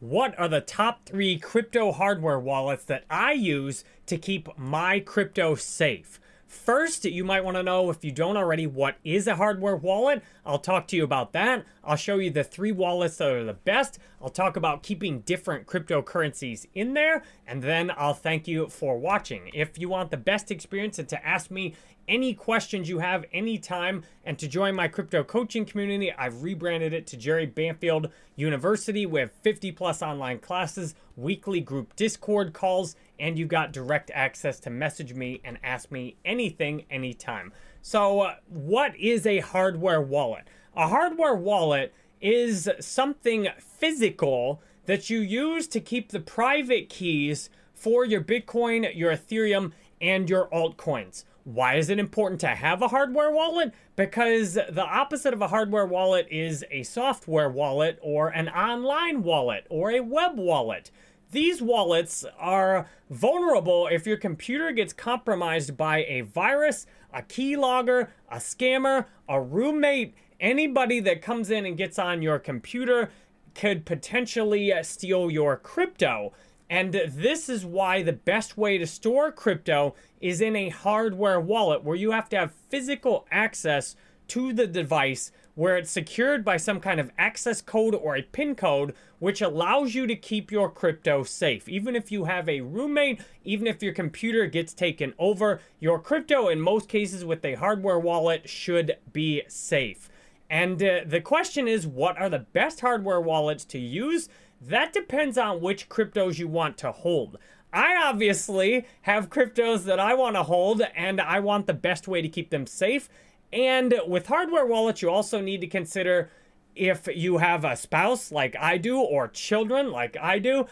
what are the top three crypto hardware wallets that I use to keep my crypto safe? First, you might want to know if you don't already what is a hardware wallet. I'll talk to you about that. I'll show you the three wallets that are the best. I'll talk about keeping different cryptocurrencies in there, and then I'll thank you for watching. If you want the best experience and to ask me any questions you have anytime and to join my crypto coaching community, I've rebranded it to Jerry Banfield University. We have 50 plus online classes, weekly group Discord calls, and you got direct access to message me and ask me anything anytime. So, uh, what is a hardware wallet? A hardware wallet is something physical that you use to keep the private keys for your Bitcoin, your Ethereum, and your altcoins. Why is it important to have a hardware wallet? Because the opposite of a hardware wallet is a software wallet or an online wallet or a web wallet. These wallets are vulnerable if your computer gets compromised by a virus, a keylogger, a scammer, a roommate, anybody that comes in and gets on your computer could potentially steal your crypto. And this is why the best way to store crypto is in a hardware wallet where you have to have physical access to the device where it's secured by some kind of access code or a PIN code, which allows you to keep your crypto safe. Even if you have a roommate, even if your computer gets taken over, your crypto, in most cases with a hardware wallet, should be safe. And uh, the question is what are the best hardware wallets to use? That depends on which cryptos you want to hold. I obviously have cryptos that I want to hold and I want the best way to keep them safe. And with hardware wallets, you also need to consider if you have a spouse like I do or children like I do.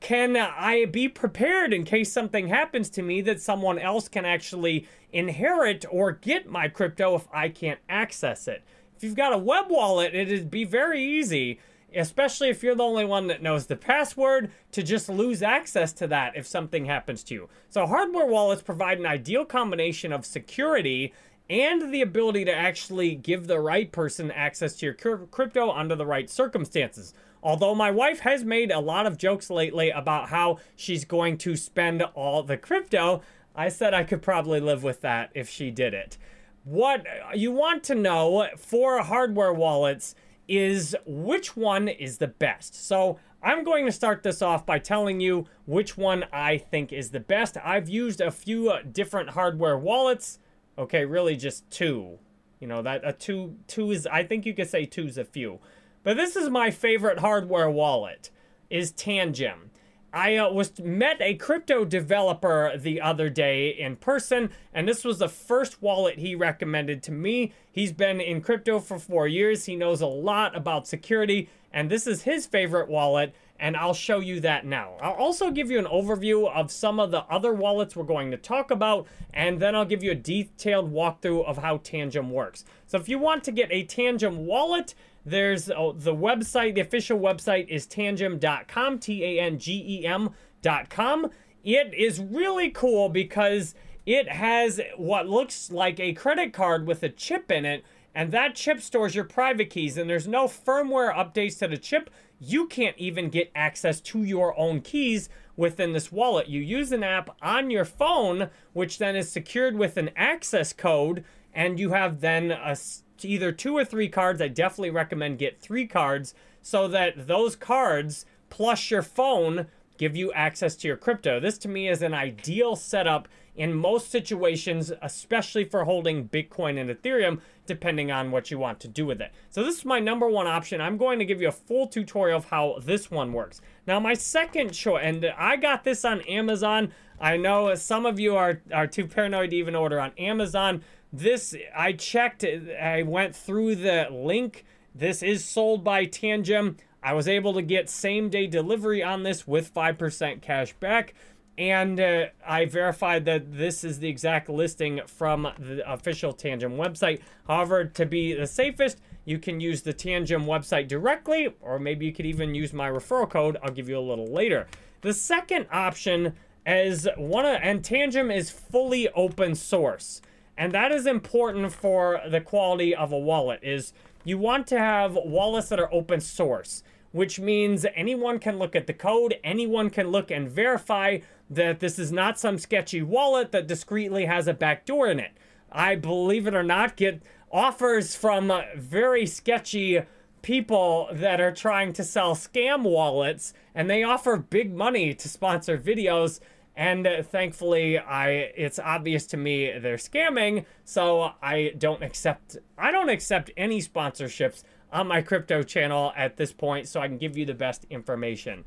Can I be prepared in case something happens to me that someone else can actually inherit or get my crypto if I can't access it? If you've got a web wallet, it'd be very easy especially if you're the only one that knows the password, to just lose access to that if something happens to you. So, hardware wallets provide an ideal combination of security and the ability to actually give the right person access to your crypto under the right circumstances. Although my wife has made a lot of jokes lately about how she's going to spend all the crypto, I said I could probably live with that if she did it. What you want to know for hardware wallets is which one is the best. So I'm going to start this off by telling you which one I think is the best. I've used a few uh, different hardware wallets. Okay, really just two. You know, that a two two is I think you could say two's a few. But this is my favorite hardware wallet is Tangem. I uh, was met a crypto developer the other day in person, and this was the first wallet he recommended to me. He's been in crypto for four years. He knows a lot about security, and this is his favorite wallet. And I'll show you that now. I'll also give you an overview of some of the other wallets we're going to talk about, and then I'll give you a detailed walkthrough of how Tangem works. So if you want to get a Tangem wallet, there's oh, the website, the official website is tangem.com, T A N G E M.com. It is really cool because it has what looks like a credit card with a chip in it, and that chip stores your private keys, and there's no firmware updates to the chip. You can't even get access to your own keys within this wallet. You use an app on your phone, which then is secured with an access code, and you have then a either two or three cards. I definitely recommend get three cards so that those cards plus your phone give you access to your crypto. This to me is an ideal setup in most situations, especially for holding Bitcoin and Ethereum, depending on what you want to do with it. So this is my number one option. I'm going to give you a full tutorial of how this one works. Now my second choice, and I got this on Amazon. I know some of you are, are too paranoid to even order on Amazon. This, I checked, I went through the link. This is sold by Tangem. I was able to get same day delivery on this with 5% cash back. And uh, I verified that this is the exact listing from the official Tangem website. However, to be the safest, you can use the Tangem website directly, or maybe you could even use my referral code. I'll give you a little later. The second option is one of, and Tangem is fully open source. And that is important for the quality of a wallet is you want to have wallets that are open source. Which means anyone can look at the code, anyone can look and verify that this is not some sketchy wallet that discreetly has a backdoor in it. I believe it or not get offers from very sketchy people that are trying to sell scam wallets and they offer big money to sponsor videos and uh, thankfully i it's obvious to me they're scamming so i don't accept i don't accept any sponsorships on my crypto channel at this point so i can give you the best information.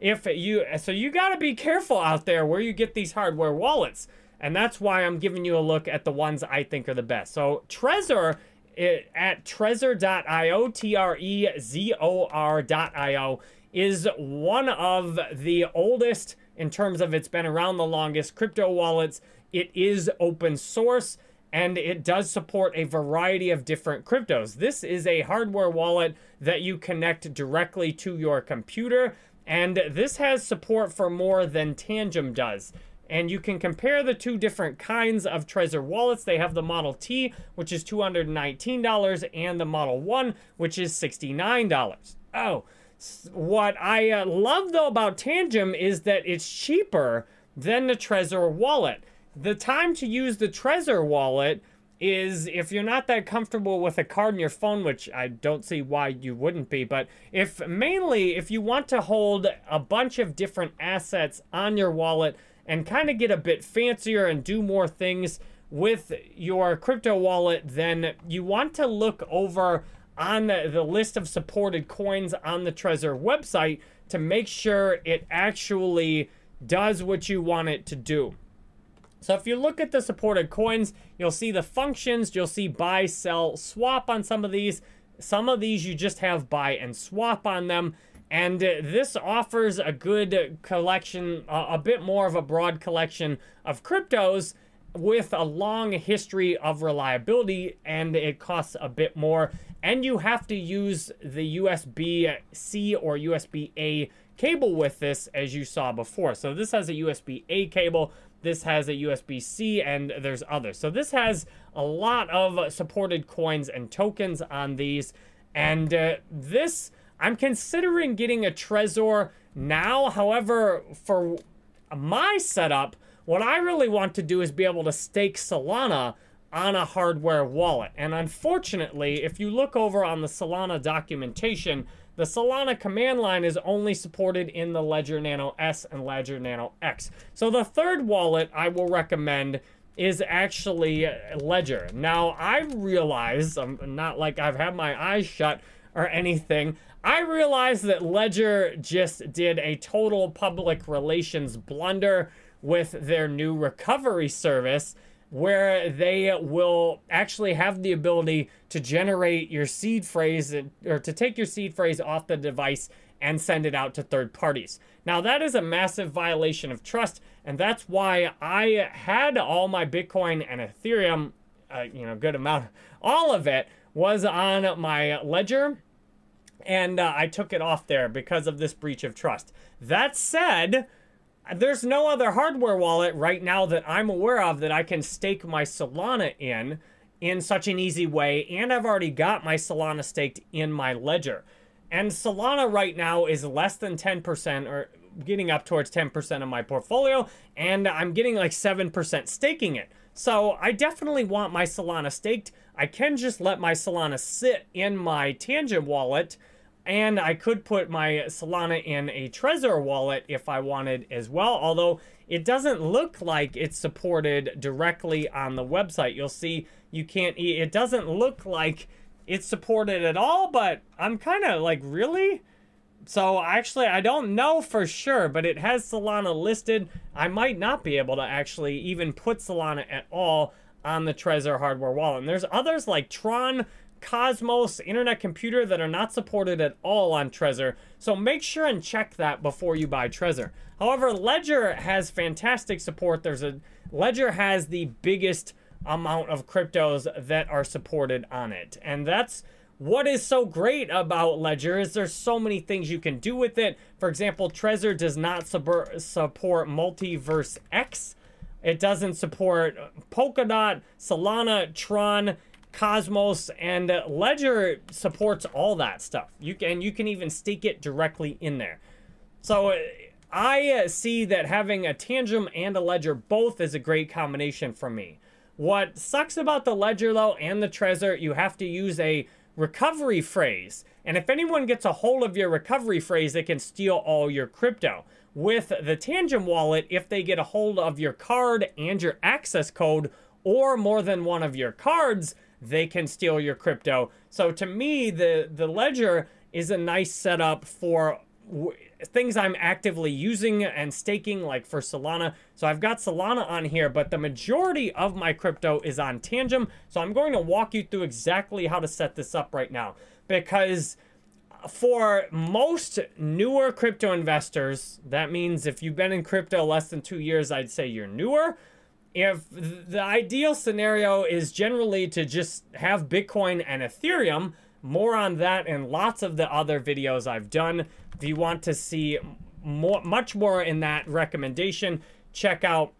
If you so you got to be careful out there where you get these hardware wallets and that's why i'm giving you a look at the ones i think are the best. So trezor it, at trezor.io, T R E Z O R.io, is one of the oldest in terms of it's been around the longest crypto wallets. It is open source and it does support a variety of different cryptos. This is a hardware wallet that you connect directly to your computer, and this has support for more than Tangem does and you can compare the two different kinds of Trezor wallets. They have the Model T, which is $219, and the Model 1, which is $69. Oh, what I uh, love though about Tangem is that it's cheaper than the Trezor wallet. The time to use the Trezor wallet is if you're not that comfortable with a card in your phone, which I don't see why you wouldn't be, but if mainly if you want to hold a bunch of different assets on your wallet and kind of get a bit fancier and do more things with your crypto wallet, then you want to look over on the list of supported coins on the Trezor website to make sure it actually does what you want it to do. So if you look at the supported coins, you'll see the functions, you'll see buy, sell, swap on some of these. Some of these you just have buy and swap on them. And uh, this offers a good collection, a bit more of a broad collection of cryptos with a long history of reliability, and it costs a bit more. And you have to use the USB C or USB A cable with this, as you saw before. So this has a USB A cable, this has a USB C, and there's others. So this has a lot of supported coins and tokens on these. And uh, this I'm considering getting a Trezor now. However, for my setup, what I really want to do is be able to stake Solana on a hardware wallet. And unfortunately, if you look over on the Solana documentation, the Solana command line is only supported in the Ledger Nano S and Ledger Nano X. So the third wallet I will recommend is actually uh, Ledger. Now, I realize, I'm not like I've had my eyes shut or anything. I realize that Ledger just did a total public relations blunder with their new recovery service where they will actually have the ability to generate your seed phrase or to take your seed phrase off the device and send it out to third parties. Now, that is a massive violation of trust, and that's why I had all my Bitcoin and Ethereum, uh, you know, good amount, all of it was on my ledger and uh, I took it off there because of this breach of trust. That said, there's no other hardware wallet right now that I'm aware of that I can stake my Solana in in such an easy way, and I've already got my Solana staked in my ledger. And Solana right now is less than 10% or getting up towards 10% of my portfolio, and I'm getting like 7% staking it. So I definitely want my Solana staked. I can just let my Solana sit in my Tangem wallet and I could put my Solana in a Trezor wallet if I wanted as well, although it doesn't look like it's supported directly on the website. You'll see you can't, it doesn't look like it's supported at all, but I'm kind of like, really? So actually, I don't know for sure, but it has Solana listed. I might not be able to actually even put Solana at all on the Trezor hardware wallet. And there's others like Tron, Cosmos, Internet Computer that are not supported at all on Trezor. So make sure and check that before you buy Trezor. However, Ledger has fantastic support. There's a Ledger has the biggest amount of cryptos that are supported on it. And that's what is so great about Ledger is there's so many things you can do with it. For example, Trezor does not support Multiverse X. It doesn't support Polkadot, Solana, Tron, Cosmos, and uh, Ledger supports all that stuff. You can you can even stake it directly in there. So uh, I uh, see that having a Tangem and a Ledger both is a great combination for me. What sucks about the Ledger though and the Trezor, you have to use a recovery phrase. And if anyone gets a hold of your recovery phrase, they can steal all your crypto. With the Tangem wallet, if they get a hold of your card and your access code, or more than one of your cards, they can steal your crypto. So to me, the the ledger is a nice setup for things I'm actively using and staking, like for Solana. So I've got Solana on here, but the majority of my crypto is on Tangem. So I'm going to walk you through exactly how to set this up right now. Because for most newer crypto investors, that means if you've been in crypto less than two years, I'd say you're newer. If the ideal scenario is generally to just have Bitcoin and Ethereum, more on that and lots of the other videos I've done. If you want to see more, much more in that recommendation, check out,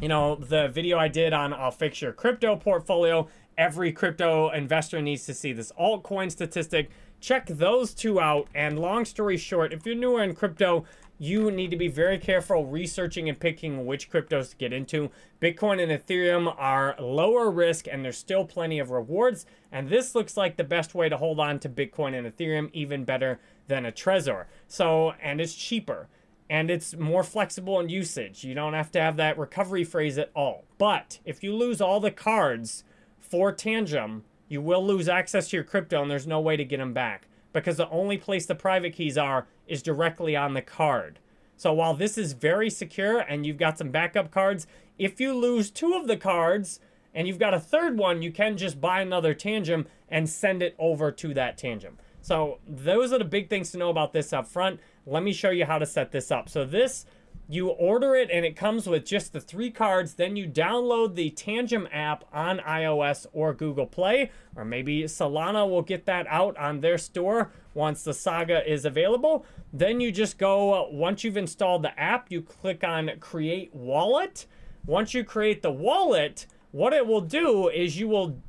you know, the video I did on I'll fix your crypto portfolio. Every crypto investor needs to see this altcoin statistic. Check those two out. And long story short, if you're newer in crypto, you need to be very careful researching and picking which cryptos to get into. Bitcoin and Ethereum are lower risk and there's still plenty of rewards. And this looks like the best way to hold on to Bitcoin and Ethereum, even better than a Trezor. So, and it's cheaper and it's more flexible in usage. You don't have to have that recovery phrase at all. But if you lose all the cards for Tangem, you will lose access to your crypto and there's no way to get them back because the only place the private keys are is directly on the card. So while this is very secure and you've got some backup cards, if you lose two of the cards and you've got a third one, you can just buy another Tangem and send it over to that Tangem. So those are the big things to know about this up front. Let me show you how to set this up. So this you order it and it comes with just the three cards. Then you download the Tangem app on iOS or Google Play, or maybe Solana will get that out on their store once the saga is available. Then you just go, uh, once you've installed the app, you click on Create Wallet. Once you create the wallet, what it will do is you will,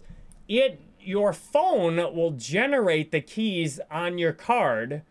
it, your phone will generate the keys on your card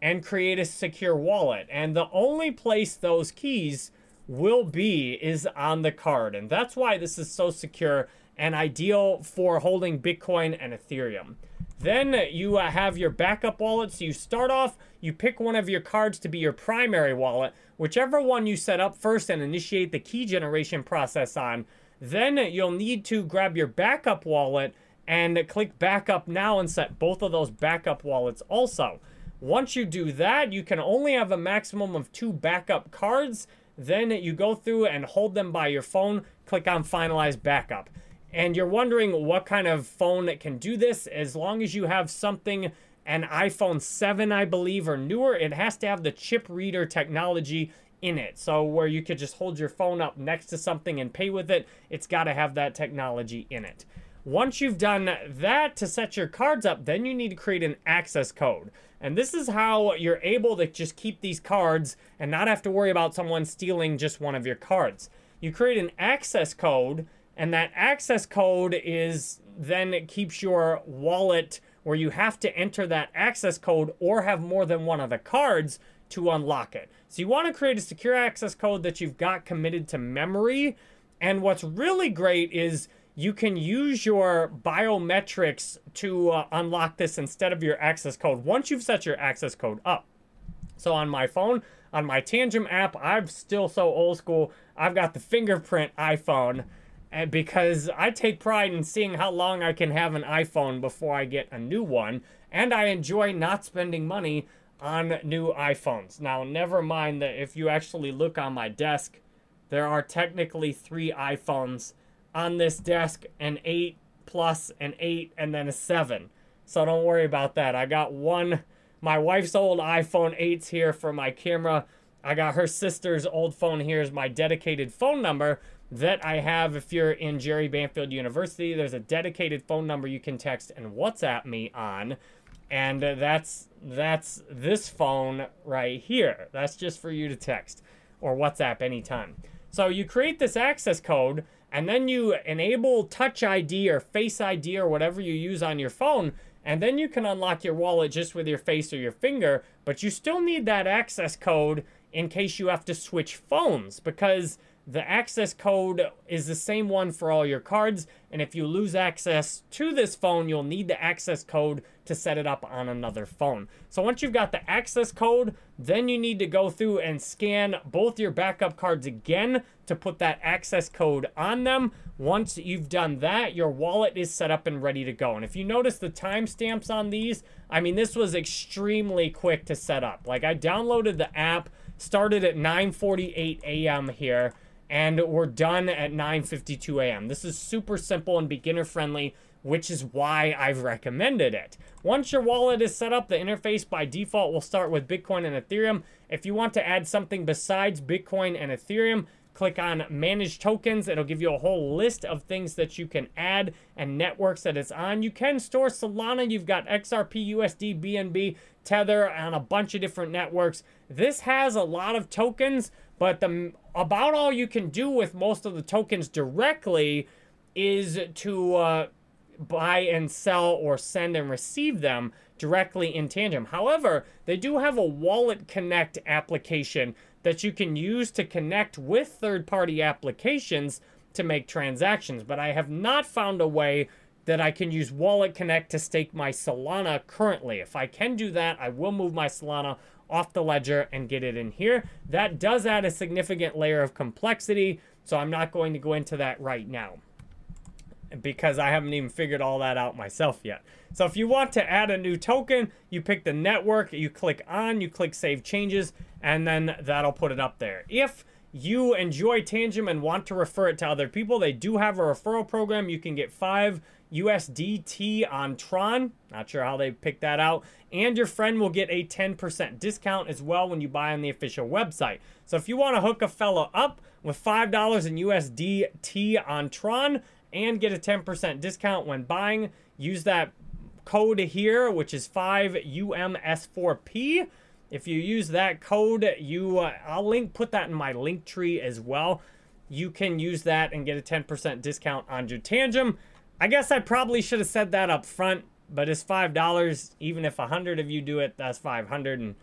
and create a secure wallet. And the only place those keys will be is on the card. And that's why this is so secure and ideal for holding Bitcoin and Ethereum. Then you uh, have your backup wallet. So you start off, you pick one of your cards to be your primary wallet, whichever one you set up first and initiate the key generation process on. Then you'll need to grab your backup wallet and click backup now and set both of those backup wallets also. Once you do that, you can only have a maximum of two backup cards. Then you go through and hold them by your phone, click on finalize backup. And you're wondering what kind of phone that can do this. As long as you have something, an iPhone 7, I believe, or newer, it has to have the chip reader technology in it. So where you could just hold your phone up next to something and pay with it, it's got to have that technology in it. Once you've done that to set your cards up, then you need to create an access code. And this is how you're able to just keep these cards and not have to worry about someone stealing just one of your cards. You create an access code, and that access code is then it keeps your wallet where you have to enter that access code or have more than one of the cards to unlock it. So you want to create a secure access code that you've got committed to memory. And what's really great is you can use your biometrics to uh, unlock this instead of your access code once you've set your access code up. So on my phone, on my Tangem app, I'm still so old school. I've got the fingerprint iPhone and because I take pride in seeing how long I can have an iPhone before I get a new one, and I enjoy not spending money on new iPhones. Now, never mind that if you actually look on my desk, there are technically three iPhones on this desk an 8 plus an 8 and then a 7 so don't worry about that. I got one my wife's old iphone 8s here for my camera. I got her sister's old phone here as my dedicated phone number that i have if you're in jerry banfield university. There's a dedicated phone number you can text and whatsapp me on. And that's that's this phone right here. That's just for you to text or whatsapp anytime. So you create this access code and then you enable Touch ID or Face ID or whatever you use on your phone, and then you can unlock your wallet just with your face or your finger, but you still need that access code in case you have to switch phones because the access code is the same one for all your cards, and if you lose access to this phone, you'll need the access code to set it up on another phone. So once you've got the access code, then you need to go through and scan both your backup cards again to put that access code on them. Once you've done that, your wallet is set up and ready to go. And if you notice the timestamps on these, I mean, this was extremely quick to set up. Like I downloaded the app, started at 9:48 a.m. here and we're done at 9:52 a.m. This is super simple and beginner friendly, which is why I've recommended it. Once your wallet is set up, the interface by default will start with Bitcoin and Ethereum. If you want to add something besides Bitcoin and Ethereum, click on manage tokens. It'll give you a whole list of things that you can add and networks that it's on. You can store Solana. You've got XRP, USD, BNB, Tether on a bunch of different networks. This has a lot of tokens, but the about all you can do with most of the tokens directly is to uh, buy and sell or send and receive them directly in Tangem. However, they do have a Wallet Connect application that you can use to connect with third party applications to make transactions. But I have not found a way that I can use Wallet Connect to stake my Solana currently. If I can do that, I will move my Solana off the ledger and get it in here. That does add a significant layer of complexity, so I'm not going to go into that right now because I haven't even figured all that out myself yet. So if you want to add a new token, you pick the network, you click on, you click save changes, and then that'll put it up there. If you enjoy Tangem and want to refer it to other people, they do have a referral program. You can get five USDT on Tron. Not sure how they picked that out. And your friend will get a 10% discount as well when you buy on the official website. So if you want to hook a fellow up with $5 in USDT on Tron and get a 10% discount when buying, use that code here, which is 5UMS4P. If you use that code, you uh, I'll link put that in my link tree as well. You can use that and get a 10% discount on your Tangem. I guess I probably should have said that up front, but it's $5. Even if a 100 of you do it, that's 500 and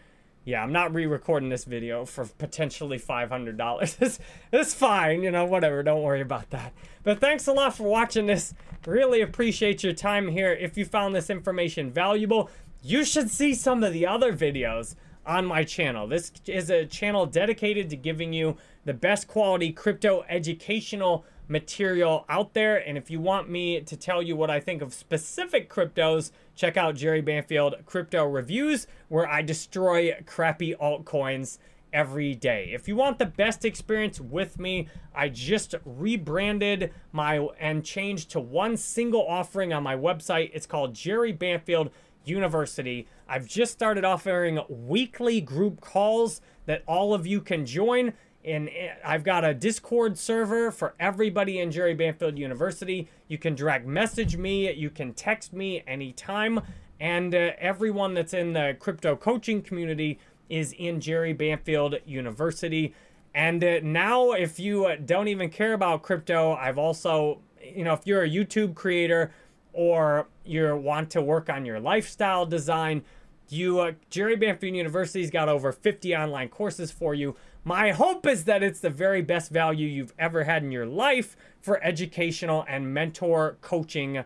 yeah, I'm not re-recording this video for potentially $500. it's, it's fine, you know, whatever. Don't worry about that. But thanks a lot for watching this. Really appreciate your time here. If you found this information valuable, you should see some of the other videos on my channel. This is a channel dedicated to giving you the best quality crypto educational material out there. And if you want me to tell you what I think of specific cryptos, check out Jerry Banfield Crypto Reviews, where I destroy crappy altcoins every day. If you want the best experience with me, I just rebranded my and changed to one single offering on my website. It's called Jerry Banfield University. I've just started offering weekly group calls that all of you can join. And I've got a Discord server for everybody in Jerry Banfield University. You can direct message me, you can text me anytime. And uh, everyone that's in the crypto coaching community is in Jerry Banfield University. And uh, now, if you uh, don't even care about crypto, I've also, you know, if you're a YouTube creator or you want to work on your lifestyle design, you uh, Jerry Banfield University's got over 50 online courses for you. My hope is that it's the very best value you've ever had in your life for educational and mentor coaching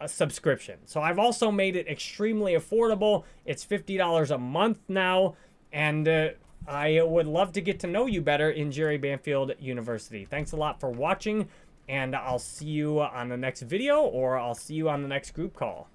uh, subscription. So I've also made it extremely affordable. It's $50 a month now, and uh, I would love to get to know you better in Jerry Banfield University. Thanks a lot for watching, and I'll see you on the next video or I'll see you on the next group call.